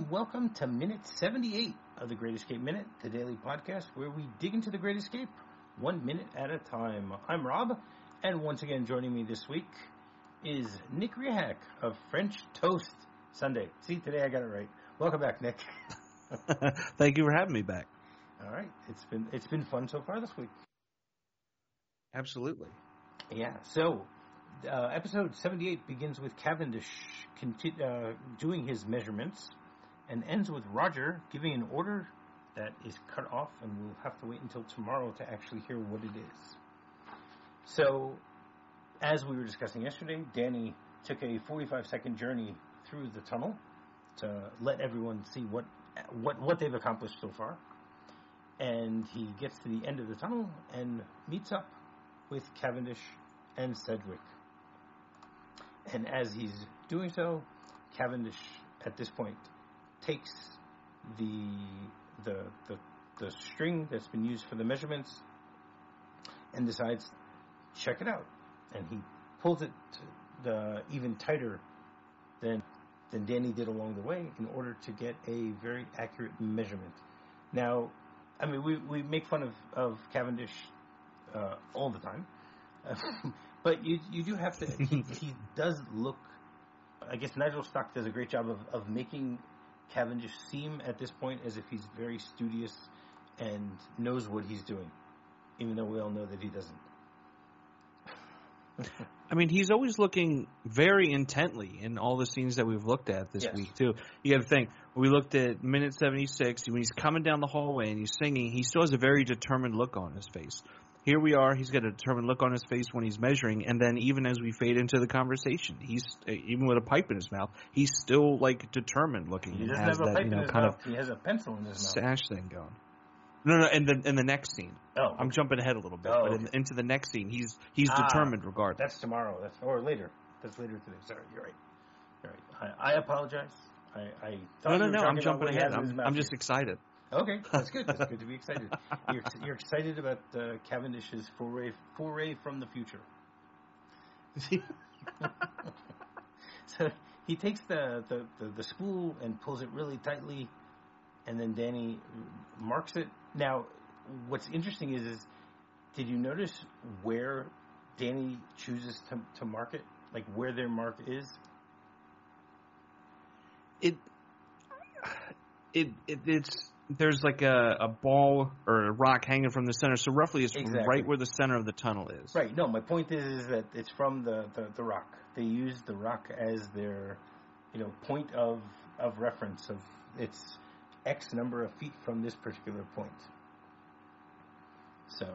and welcome to minute 78 of the Great Escape Minute, the daily podcast where we dig into the Great Escape one minute at a time. I'm Rob, and once again joining me this week is Nick Rehak of French Toast Sunday. See, today I got it right. Welcome back, Nick. Thank you for having me back. All right, it's been it's been fun so far this week. Absolutely. Yeah. So, uh, episode seventy-eight begins with Cavendish conti- uh, doing his measurements, and ends with Roger giving an order that is cut off, and we'll have to wait until tomorrow to actually hear what it is. So, as we were discussing yesterday, Danny took a forty-five second journey through the tunnel to let everyone see what what what they've accomplished so far. And he gets to the end of the tunnel and meets up with Cavendish and Sedgwick. And as he's doing so, Cavendish at this point takes the the the, the string that's been used for the measurements and decides check it out. And he pulls it the even tighter than than Danny did along the way in order to get a very accurate measurement. Now, I mean, we, we make fun of, of Cavendish uh, all the time, but you you do have to. He, he does look. I guess Nigel Stock does a great job of, of making Cavendish seem at this point as if he's very studious and knows what he's doing, even though we all know that he doesn't. I mean, he's always looking very intently in all the scenes that we've looked at this Yes. week too. You got to think we looked at minute seventy six when he's coming down the hallway and he's singing. He still has a very determined look on his face. Here we are. He's got a determined look on his face when he's measuring, and then even as we fade into the conversation, he's even with a pipe in his mouth, he's still like determined looking. He has have a that pipe you in know his kind mouth. He has a pencil in his mouth. sash thing going. No, no, in the in the next scene. Oh, I'm jumping ahead a little bit, Oh, but in, into the next scene, he's he's Ah, determined regardless. That's tomorrow. That's or later. That's later today. Sorry, you're right. You're right. I, I apologize. I, I thought No, no, you were no. I'm jumping ahead. I'm, I'm just excited. Okay. That's good. That's good to be excited. You're, you're excited about uh, Cavendish's foray foray from the future. so he takes the, the, the, the spool and pulls it really tightly, and then Danny marks it. Now, what's interesting is, is did you notice where Danny chooses to, to mark it? Like where their mark is? it, it, it it's there's like a, a ball or a rock hanging from the center, so roughly it's Exactly. right where the center of the tunnel is. Right. No, my point is, is that it's from the, the, the rock. They use the rock as their, you know, point of of reference of it's X number of feet from this particular point. So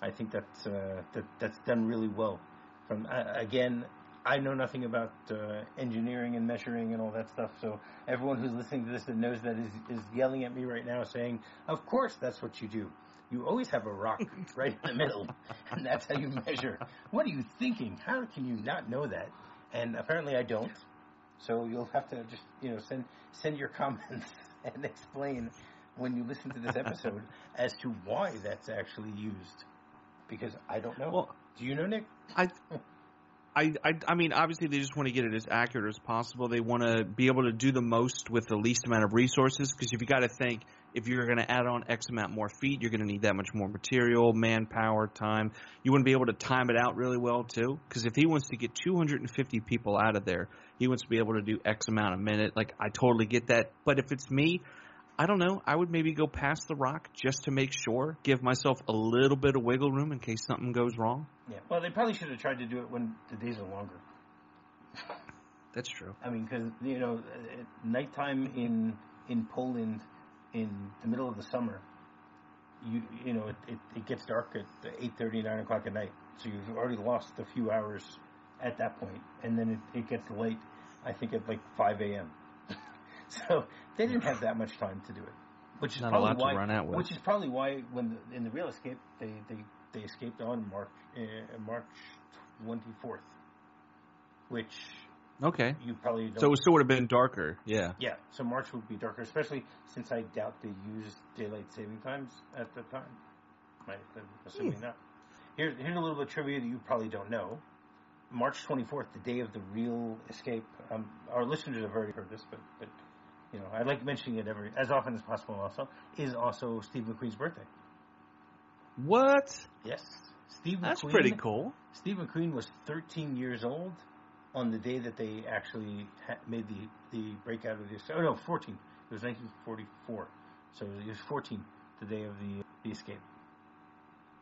I think that's uh, that that's done really well. From uh, again, I know nothing about uh, engineering and measuring and all that stuff. So everyone who's listening to this that knows that is is yelling at me right now, saying, "Of course, that's what you do." You always have a rock right in the middle, and that's how you measure. What are you thinking? How can you not know that? And apparently, I don't. So you'll have to just you know send send your comments and explain when you listen to this episode as to why that's actually used, because I don't know. Well, Do you know, Nick? I, I, I, I mean, obviously they just want to get it as accurate as possible. They want to be able to do the most with the least amount of resources. Because if you got to think, if you're going to add on X amount more feet, you're going to need that much more material, manpower, time. You want to be able to time it out really well too. Because if he wants to get 250 people out of there, he wants to be able to do X amount a minute. Like I totally get that. But if it's me, I don't know. I would maybe go past the rock just to make sure, give myself a little bit of wiggle room in case something goes wrong. Yeah. Well, they probably should have tried to do it when the days are longer. That's true. I mean, because you know, at nighttime in in Poland in the middle of the summer, you you know, it, it, it gets dark at eight thirty, nine o'clock at night. So you've already lost a few hours at that point, and then it, it gets late. I think at like five a.m. so they didn't have that much time to do it, which is Not a probably lot to why. run out with. Which is probably why when the, in the real escape they they, they escaped on March uh, March twenty fourth, which Okay. you probably don't. So it still would have been darker. Yeah. Yeah, so March would be darker, especially since I doubt they used daylight saving times at the time. Right, I'm assuming not. Here's, here's a little bit of trivia that you probably don't know. March 24th, the day of the real escape. Um, our listeners have already heard this, but but you know, I like mentioning it every as often as possible. Also, is also Steve McQueen's birthday. What? Yes, Steve. McQueen, That's pretty cool. Steve McQueen was 13 years old on the day that they actually ha- made the the breakout of this. Oh no, 14. It was 1944. So he was 14 the day of the the escape.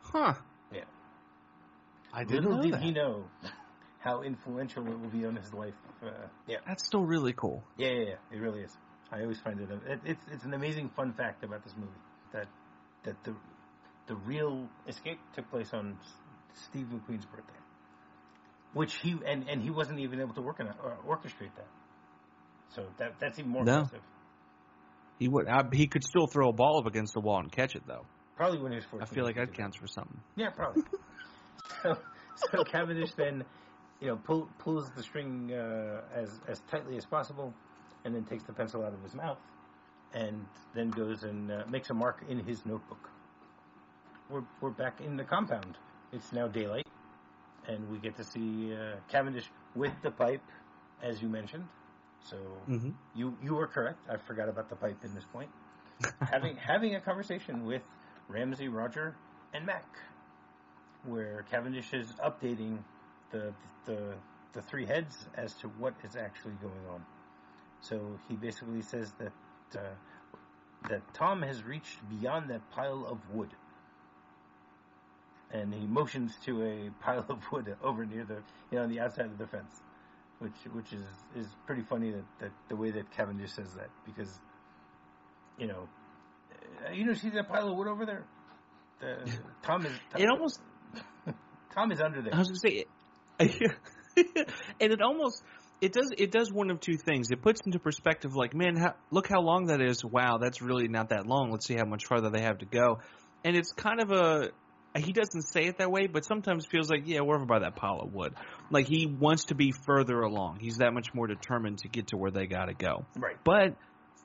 Huh. Yeah. I didn't Little know did that. he know how influential it will be on his life. Uh, yeah. That's still really cool. Yeah, yeah, yeah, it really is. I always find it, it it's it's an amazing fun fact about this movie that that the the real escape took place on Steve McQueen's birthday, which he and and he wasn't even able to work on or orchestrate that. So that that's even more No. impressive. He would. I, he could still throw a ball up against the wall and catch it, though. Probably when he was I feel like that counts for something. Yeah, probably. so, so Cavendish then, you know, pull, pulls the string uh, as as tightly as possible, and then takes the pencil out of his mouth, and then goes and uh, makes a mark in his notebook. We're we're back in the compound. It's now daylight, and we get to see uh, Cavendish with the pipe, as you mentioned. So Mm-hmm. you you were correct. I forgot about the pipe in this point. having having a conversation with Ramsey, Roger, and Mac, where Cavendish is updating the the the three heads as to what is actually going on. So he basically says that uh, that Tom has reached beyond that pile of wood, and he motions to a pile of wood over near the you know on the outside of the fence, which which is is pretty funny that, that the way that Cavendish says that because you know uh, you know see that pile of wood over there. The, Tom is It almost. Tom is under there. I was gonna say, and it almost. It does. It does one of two things. It puts into perspective, like, man, how, look how long that is. Wow, that's really not that long. Let's see how much farther they have to go. And it's kind of a. He doesn't say it that way, but sometimes feels like, yeah, we're over by that pile of wood. Like he wants to be further along. He's that much more determined to get to where they got to go. Right. but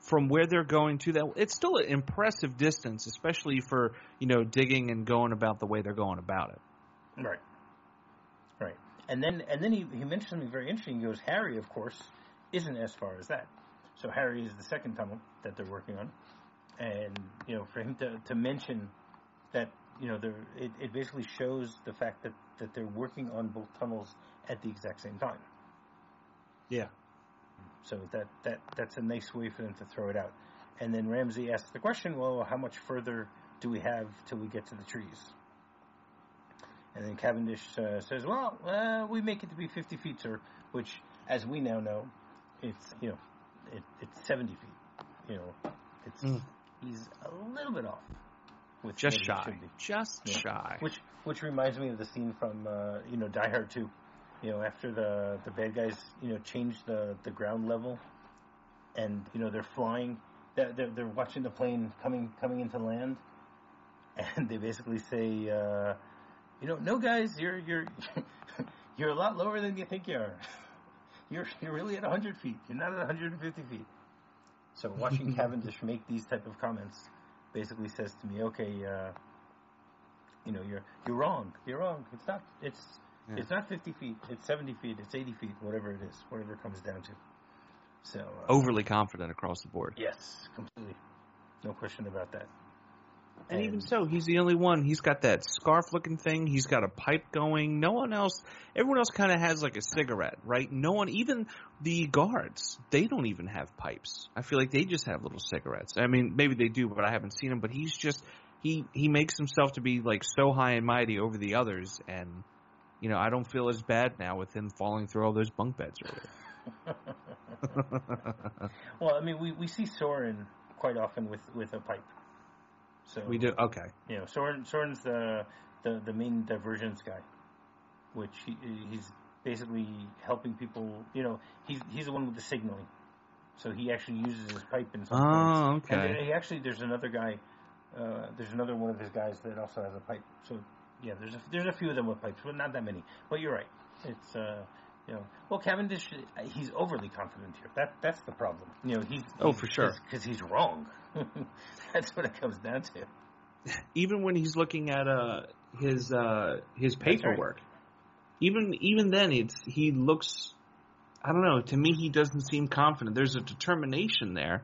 from where they're going to that it's still an impressive distance especially for you know digging and going about the way they're going about it Right. And then and then he, he mentioned something very interesting. He goes, Harry, of course, isn't as far as that. So Harry is the second tunnel that they're working on. And, you know, for him to, to mention that, you know, it, it basically shows the fact that, that they're working on both tunnels at the exact same time. yeah So that, that that's a nice way for them to throw it out. And then Ramsey asks the question, well, how much further do we have till we get to the trees? And then Cavendish uh, says, well, uh, we make it to be 50 feet, sir, which, as we now know, it's, you know, it, it's 70 feet. You know, it's, Mm. he's a little bit off. With just shy just Yeah. shy Which which reminds me of the scene from uh, you know Die Hard 2. You know, after the the bad guys you know change the the ground level, and you know they're flying. They're they're, they're watching the plane coming coming into land, and they basically say, uh, you know, no guys, you're you're you're a lot lower than you think you are. You're you're really at 100 feet. You're not at 150 feet. So watching Cavendish make these type of comments basically says to me, okay, uh, you know, you're you're wrong. You're wrong. It's not. It's Yeah. it's not 50 feet. It's 70 feet. It's 80 feet. Whatever it is, whatever it comes down to. So uh, overly confident across the board yes, completely, no question about that. And even so he's the only one. He's got that scarf looking thing. He's got a pipe going. No one else everyone else kind of has like a cigarette right? No one even the guards they don't even have pipes. I feel like they just have little cigarettes. I mean maybe they do but i haven't seen them but he's just he he makes himself to be like so high and mighty over the others and you know i don't feel as bad now with him falling through all those bunk beds earlier. Well, I mean, we, we see Soren quite often with, with a pipe. So we do okay You know, Soren Soren's the the, the main divergence guy, which he, he's basically helping people. You know, he's he's the one with the signaling. So he actually uses his pipe in some Oh, points. And okay. there- he actually, there's another guy. Uh, there's another one of his guys that also has a pipe. So yeah, there's a, there's a few of them with pipes, but not that many. But you're right. It's uh, you know, well, Cavendish, he's overly confident here. That that's the problem. You know, he's Oh, for sure. because he's wrong. that's what it comes down to. even when he's looking at uh his uh his right. paperwork even even then it's he looks I don't know. To me, he doesn't seem confident. There's a determination there,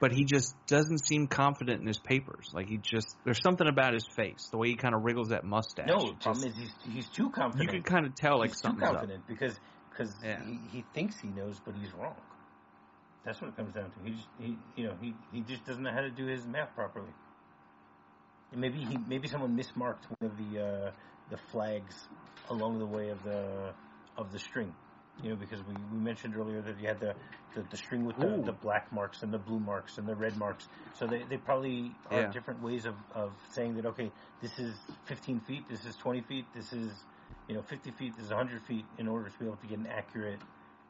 but he just doesn't seem confident in his papers. Like he just there's something about his face, the way he kind of wriggles that mustache. No, the Just- is he's he's too confident. you can kind of tell like he's too something's up. because because Yeah. he, he thinks he knows, but he's wrong. That's what it comes down to. He just he you know he, he just doesn't know how to do his math properly. And maybe he maybe someone mismarked one of the uh, the flags along the way of the of the string. You know, because we, we mentioned earlier that you had the, the, the string with the, the black marks and the blue marks and the red marks. So they, they probably are Yeah. different ways of, of saying that, okay, this is 15 feet, this is 20 feet, this is, you know, 50 feet, this is 100 feet in order to be able to get an accurate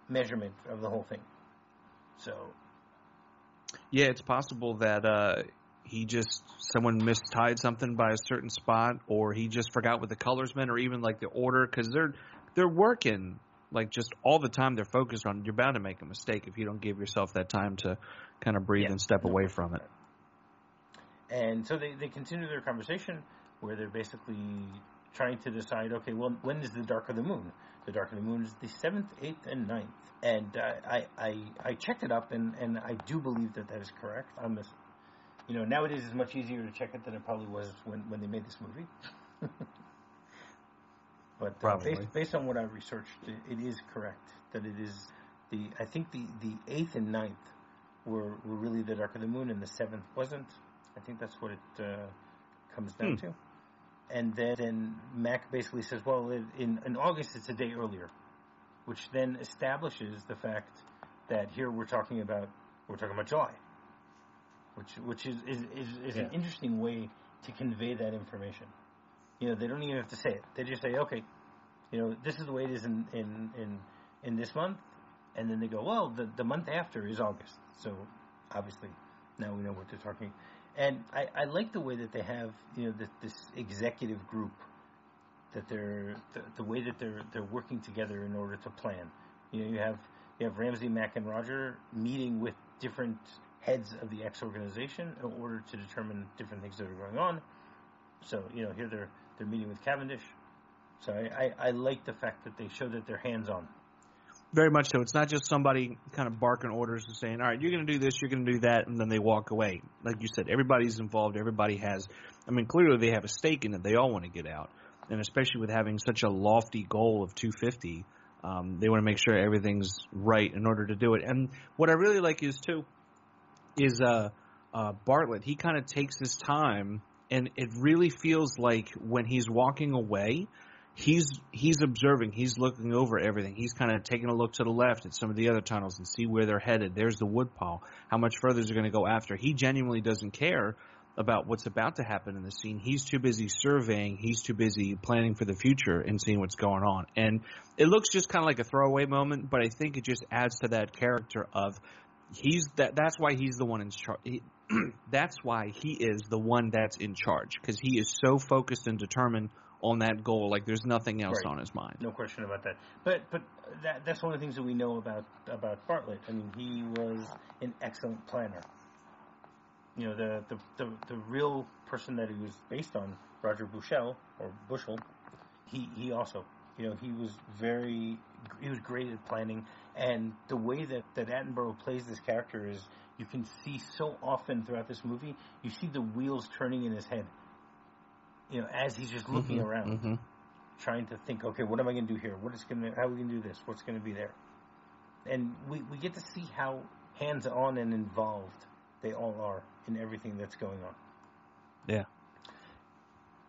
measurement of the whole thing. So, Yeah, it's possible that uh, he just someone mistied something by a certain spot, or he just forgot what the colors meant, or even like the order, because they're they're working like just all the time. They're focused on. You're bound to make a mistake if you don't give yourself that time to kind of breathe Yeah. and step No away from it. And so they, they continue their conversation where they're basically trying to decide, okay, well, when is the dark of the moon? The dark of the moon is the seventh, eighth, and ninth. And uh, I, I I checked it up, and, and I do believe that that is correct. I'm, a, you know, nowadays it's much easier to check it than it probably was when, when they made this movie. but uh, based, based on what I researched, it, it is correct that it is the I think the, the eighth and ninth were, were really the dark of the moon, and the seventh wasn't. I think that's what it uh, comes down Hmm. to. And then, Mac basically says, well, in, in, August it's a day earlier, which then establishes the fact that here we're talking about we're talking about July, which which is is, is, is an interesting way to convey that information. You know, they don't even have to say it; they just say, okay, you know, this is the way it is in in in, in this month, and then they go, well, the the month after is August, so obviously now we know what they're talking. And I, I like the way that they have, you know, this, this executive group that they're the, the way that they're they're working together in order to plan. You know, you have you have Ramsey, Mac, and Roger meeting with different heads of the X organization in order to determine different things that are going on. So you know, here they're they're meeting with Cavendish. So I, I, I like the fact that they show that they're hands on. Very much so. It's not just somebody kind of barking orders and saying, "All right, you're going to do this, you're going to do that," and then they walk away. Like you said, everybody's involved. Everybody has. I mean, clearly they have a stake in it. They all want to get out, and especially with having such a lofty goal of 250, um, they want to make sure everything's right in order to do it. And what I really like is too is uh, uh, Bartlett. He kind of takes his time, and it really feels like when he's walking away he's he's observing, he's looking over everything. He's kind of taking a look to the left at some of the other tunnels and see where they're headed. There's the wood pile. How much further is it going to go after? He genuinely doesn't care about what's about to happen in the scene. He's too busy surveying. He's too busy planning for the future and seeing what's going on. And it looks just kind of like a throwaway moment, but I think it just adds to that character of he's that. That's why he's the one in charge. that's why he is the one that's in charge because he is so focused and determined on that goal. Like there's nothing else Right. on his mind. No question about that. But but that that's one of the things that we know about about Bartlett. I mean, he was an excellent planner. You know, the the the, the real person that he was based on, Roger Bushell or Bushell, he he also, you know, he was very he was great at planning. And the way that that Attenborough plays this character is, you can see so often throughout this movie, you see the wheels turning in his head. You know, as he's just looking Mhm, around mhm. trying to think, okay, what am I going to do here? What is going to, how are we going to do this? What's going to be there? And we, we get to see how hands on and involved they all are in everything that's going on. Yeah.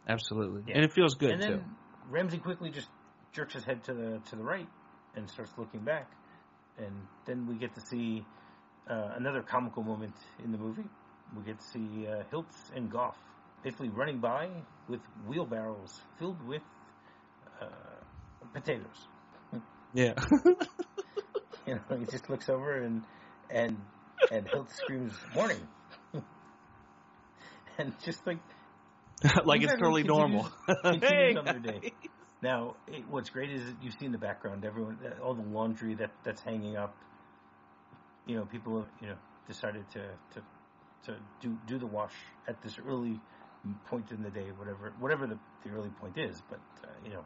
Absolutely, Yeah. and it feels good and then too. Ramsey quickly just jerks his head to the to the right and starts looking back, and then we get to see uh, another comical moment in the movie. We get to see uh, Hilts and Goff basically running by with wheelbarrows filled with uh, potatoes. Yeah, You know, he just looks over and and and Hilt screams "Morning," and just like like it's totally normal. hey, on their day. now, it, what's great is that you see in the background everyone, uh, all the laundry that that's hanging up. You know, people have you know decided to to to do do the wash at this early point in the day, whatever whatever the, the early point is. But uh, you know,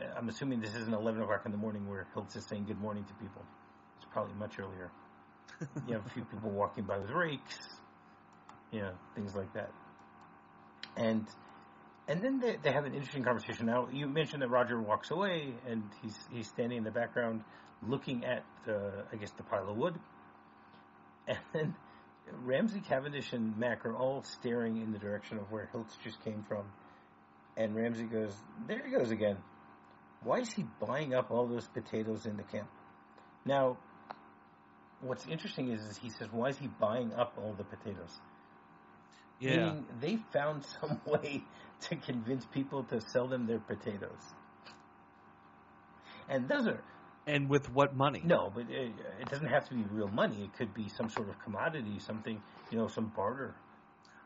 uh, I'm assuming this isn't 11 o'clock in the morning where Hilts is saying good morning to people. It's probably much earlier. you have a few people walking by with rakes, you know, things like that. And and then they, they have an interesting conversation. Now you mentioned that Roger walks away and he's he's standing in the background looking at the I guess the pile of wood. And then Ramsey Cavendish and Mac are all staring in the direction of where Hilts just came from. And Ramsey goes, There he goes again. Why is he buying up all those potatoes in the camp? Now, what's interesting is, is he says, Why is he buying up all the potatoes? Yeah. Meaning they found some way to convince people to sell them their potatoes. And those are And with what money? no, but it, it doesn't have to be real money. It could be some sort of commodity, something you know, some barter.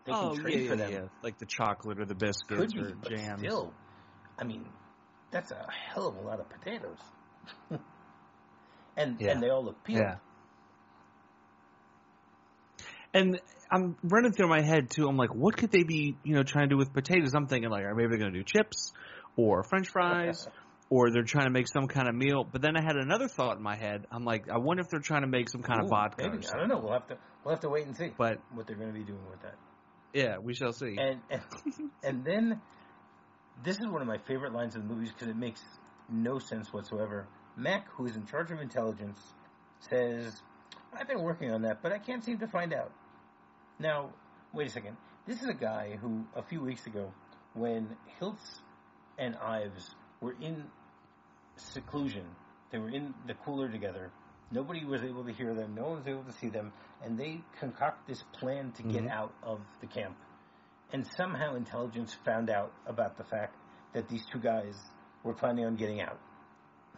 They oh, can trade yeah, for them. yeah. Like the chocolate or the biscuits Could be, or but jams. still, I mean, that's a hell of a lot of potatoes. and Yeah. and they all look peeled. Yeah. And I'm running through my head too. I'm like, what could they be, you know, trying to do with potatoes? I'm thinking like, are maybe they're going to do chips or French fries, or they're trying to make some kind of meal. But then I had another thought in my head. I'm like, I wonder if they're trying to make some kind of vodka. Maybe I don't know. We'll have to we'll have to wait and see But what they're going to be doing with that. yeah, we shall see. And and, and then this is one of my favorite lines in the movies because it makes no sense whatsoever. Mac, who is in charge of intelligence, says, "I've been working on that, but I can't seem to find out." Now, wait a second. This is a guy who, a few weeks ago, when Hilts and Ives were in seclusion, they were in the cooler together. Nobody was able to hear them. No one was able to see them, and they concoct this plan to get Mhm. out of the camp. And somehow, intelligence found out about the fact that these two guys were planning on getting out.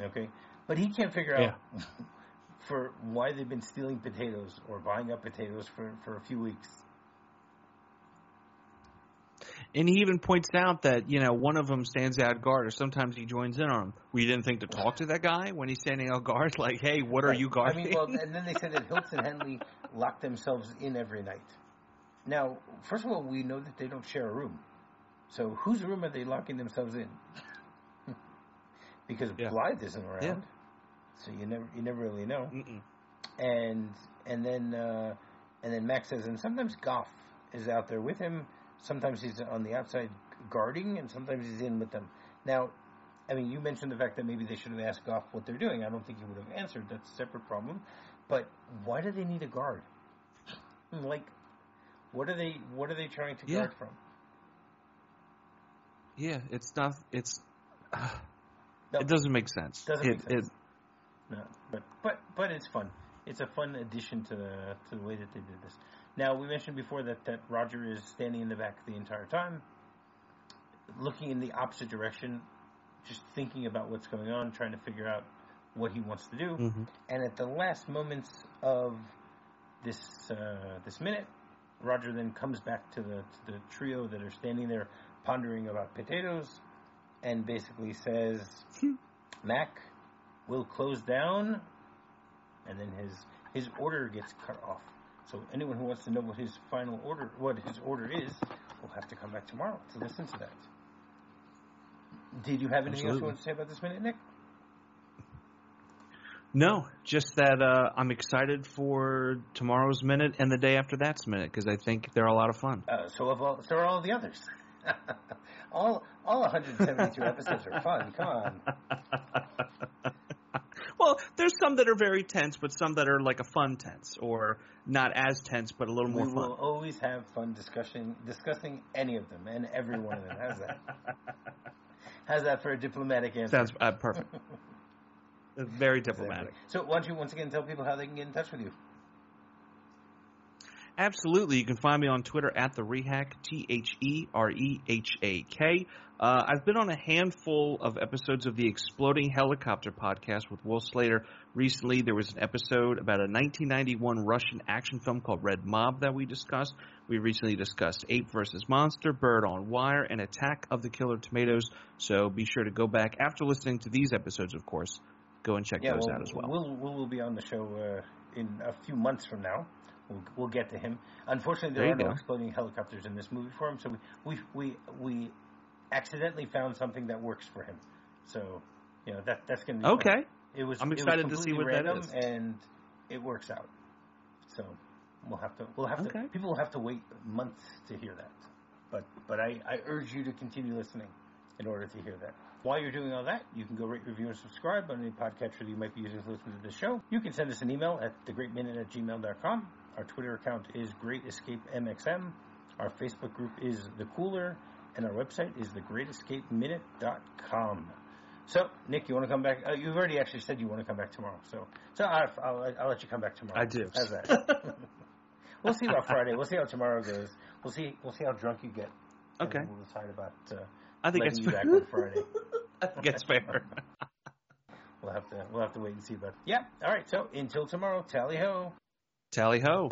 Okay, but he can't figure out for why they've been stealing potatoes or buying up potatoes for, for a few weeks. And he even points out that you know one of them stands out guard, or sometimes he joins in on them. We didn't think to talk to that guy when he's standing out guard. Like, hey, what are you guarding? I mean, well, and then they said that Hilton and Hendley lock themselves in every night. Now, first of all, we know that they don't share a room. So whose room are they locking themselves in? because Yeah. Blythe isn't around, Yeah. so you never you never really know. Mm-mm. and and then uh, and then Max says, and sometimes Goff is out there with him. Sometimes he's on the outside guarding, and sometimes he's in with them. Now, I mean, you mentioned the fact that maybe they should have asked Goff what they're doing. I don't think he would have answered. That's a separate problem. But why do they need a guard? Hmm, like, what are they? What are they trying to Yeah. guard from? Yeah, it's not. It's No. it doesn't make sense. Doesn't it, make sense. It, No, but but but it's fun. It's a fun addition to the to the way that they did this. Now we mentioned before that that Roger is standing in the back the entire time, looking in the opposite direction, just thinking about what's going on, trying to figure out what he wants to do. Mhm. And at the last moments of this uh, this minute, Roger then comes back to the to the trio that are standing there pondering about potatoes, and basically says, "Mac, will close down," and then his his order gets cut off. So anyone who wants to know what his final order, what his order is, will have to come back tomorrow to listen to that. Did you have anything else you want to say about this minute, Nick? No, just that uh, I'm excited for tomorrow's minute and the day after that's minute because I think they're a lot of fun. Uh, so all, so are all the others. all all 172 episodes are fun. Come on. there's some that are very tense, but some that are like a fun tense or not as tense, but a little We more fun. We will always have fun discussing discussing any of them and every one of them. How's that? How's that for a diplomatic answer? Sounds uh, perfect. Very Exactly. diplomatic. So why don't you once again tell people how they can get in touch with you? Absolutely. You can find me on Twitter at the Rehak, T H E R E H A K. Uh, I've been on a handful of episodes of the Exploding Helicopter podcast with Will Slater. Recently, there was an episode about a 1991 Russian action film called Red Mob that we discussed. We recently discussed Ape versus Monster, Bird on Wire, and Attack of the Killer Tomatoes. So be sure to go back after listening to these episodes, of course. Go and check Yeah, those well, out as well. Will Will be on the show uh, in a few months from now. We'll, we'll get to him. Unfortunately, there, There are no go. exploding helicopters in this movie for him, so we we we, we accidentally found something that works for him. So you know that that's going to be fun. Okay. It was I'm it was excited to see what that is. and it works out. So we'll have to we'll have Okay. to people will have to wait months to hear that. But but I, I urge you to continue listening in order to hear that. While you're doing all that, you can go rate, review, and subscribe on any podcatcher that you might be using to listen to the show. You can send us an email at thegreatminute at gmail.com. Our Twitter account is Great Escape MXM. Our Facebook group is The Cooler. And our website is thegreatescapeminute.com. So, Nick, you want to come back? Uh, you've already actually said you want to come back tomorrow. So, so I'll, I'll, I'll let you come back tomorrow. I do. How's that? we'll see about Friday. We'll see how tomorrow goes. We'll see. We'll see how drunk you get. Okay. We'll decide about uh, I think it's you back on Friday. I think it's fair. We'll have to. We'll have to wait and see But Yeah. All right. So until tomorrow. Tally ho. Tally ho.